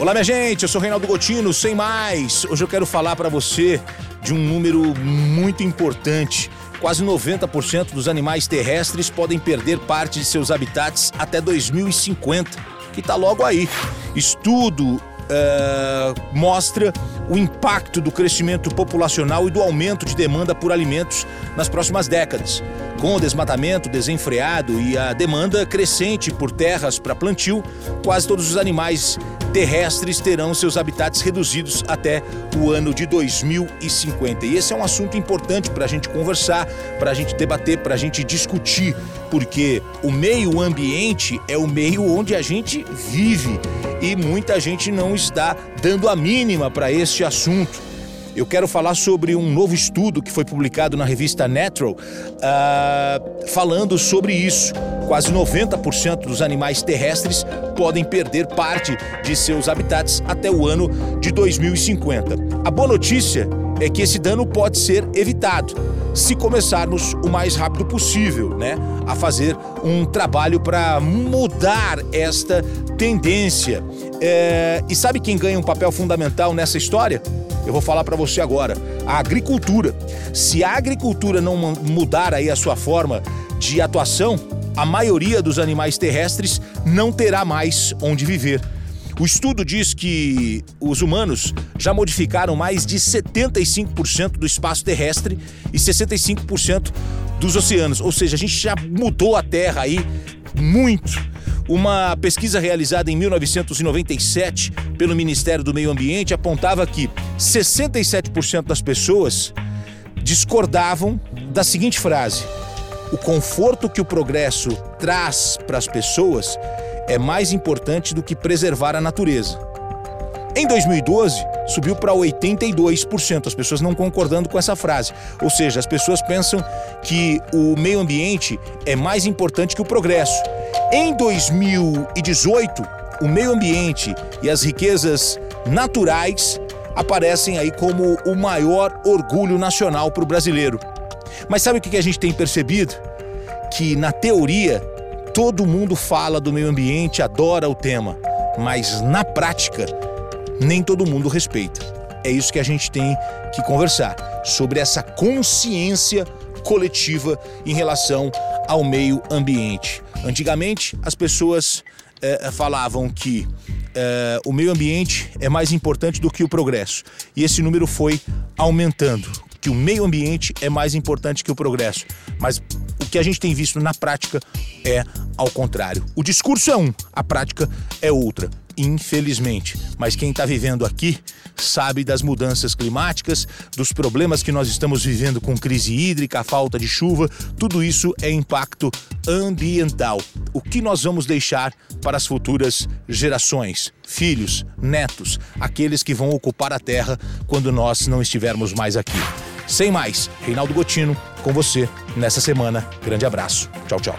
Olá, minha gente, eu sou Reinaldo Gotino, sem mais. Hoje eu quero falar para você de um número muito importante. Quase 90% dos animais terrestres podem perder parte de seus habitats até 2050, que está logo aí. Estudo uh, mostra o impacto do crescimento populacional e do aumento de demanda por alimentos nas próximas décadas. Com o desmatamento desenfreado e a demanda crescente por terras para plantio, quase todos os animais terrestres terão seus habitats reduzidos até o ano de 2050. E esse é um assunto importante para a gente conversar, para a gente debater, para a gente discutir, porque o meio ambiente é o meio onde a gente vive e muita gente não está dando a mínima para este assunto. Eu quero falar sobre um novo estudo que foi publicado na revista Natural, uh, falando sobre isso. Quase 90% dos animais terrestres podem perder parte de seus habitats até o ano de 2050. A boa notícia é que esse dano pode ser evitado se começarmos o mais rápido possível, né, a fazer um trabalho para mudar esta tendência. É... E sabe quem ganha um papel fundamental nessa história? Eu vou falar para você agora. A agricultura. Se a agricultura não mudar aí a sua forma de atuação, a maioria dos animais terrestres não terá mais onde viver. O estudo diz que os humanos já modificaram mais de 75% do espaço terrestre e 65% dos oceanos. Ou seja, a gente já mudou a Terra aí muito. Uma pesquisa realizada em 1997 pelo Ministério do Meio Ambiente apontava que 67% das pessoas discordavam da seguinte frase: O conforto que o progresso traz para as pessoas é mais importante do que preservar a natureza. Em 2012, subiu para 82%, as pessoas não concordando com essa frase. Ou seja, as pessoas pensam que o meio ambiente é mais importante que o progresso. Em 2018, o meio ambiente e as riquezas naturais aparecem aí como o maior orgulho nacional para o brasileiro. Mas sabe o que a gente tem percebido? Que na teoria Todo mundo fala do meio ambiente, adora o tema, mas na prática, nem todo mundo respeita. É isso que a gente tem que conversar sobre essa consciência coletiva em relação ao meio ambiente. Antigamente, as pessoas é, falavam que é, o meio ambiente é mais importante do que o progresso. E esse número foi aumentando, que o meio ambiente é mais importante que o progresso. Mas que a gente tem visto na prática é ao contrário. O discurso é um, a prática é outra, infelizmente. Mas quem está vivendo aqui sabe das mudanças climáticas, dos problemas que nós estamos vivendo com crise hídrica, falta de chuva, tudo isso é impacto ambiental. O que nós vamos deixar para as futuras gerações, filhos, netos, aqueles que vão ocupar a terra quando nós não estivermos mais aqui. Sem mais, Reinaldo Gotino com você nessa semana. Grande abraço. Tchau, tchau.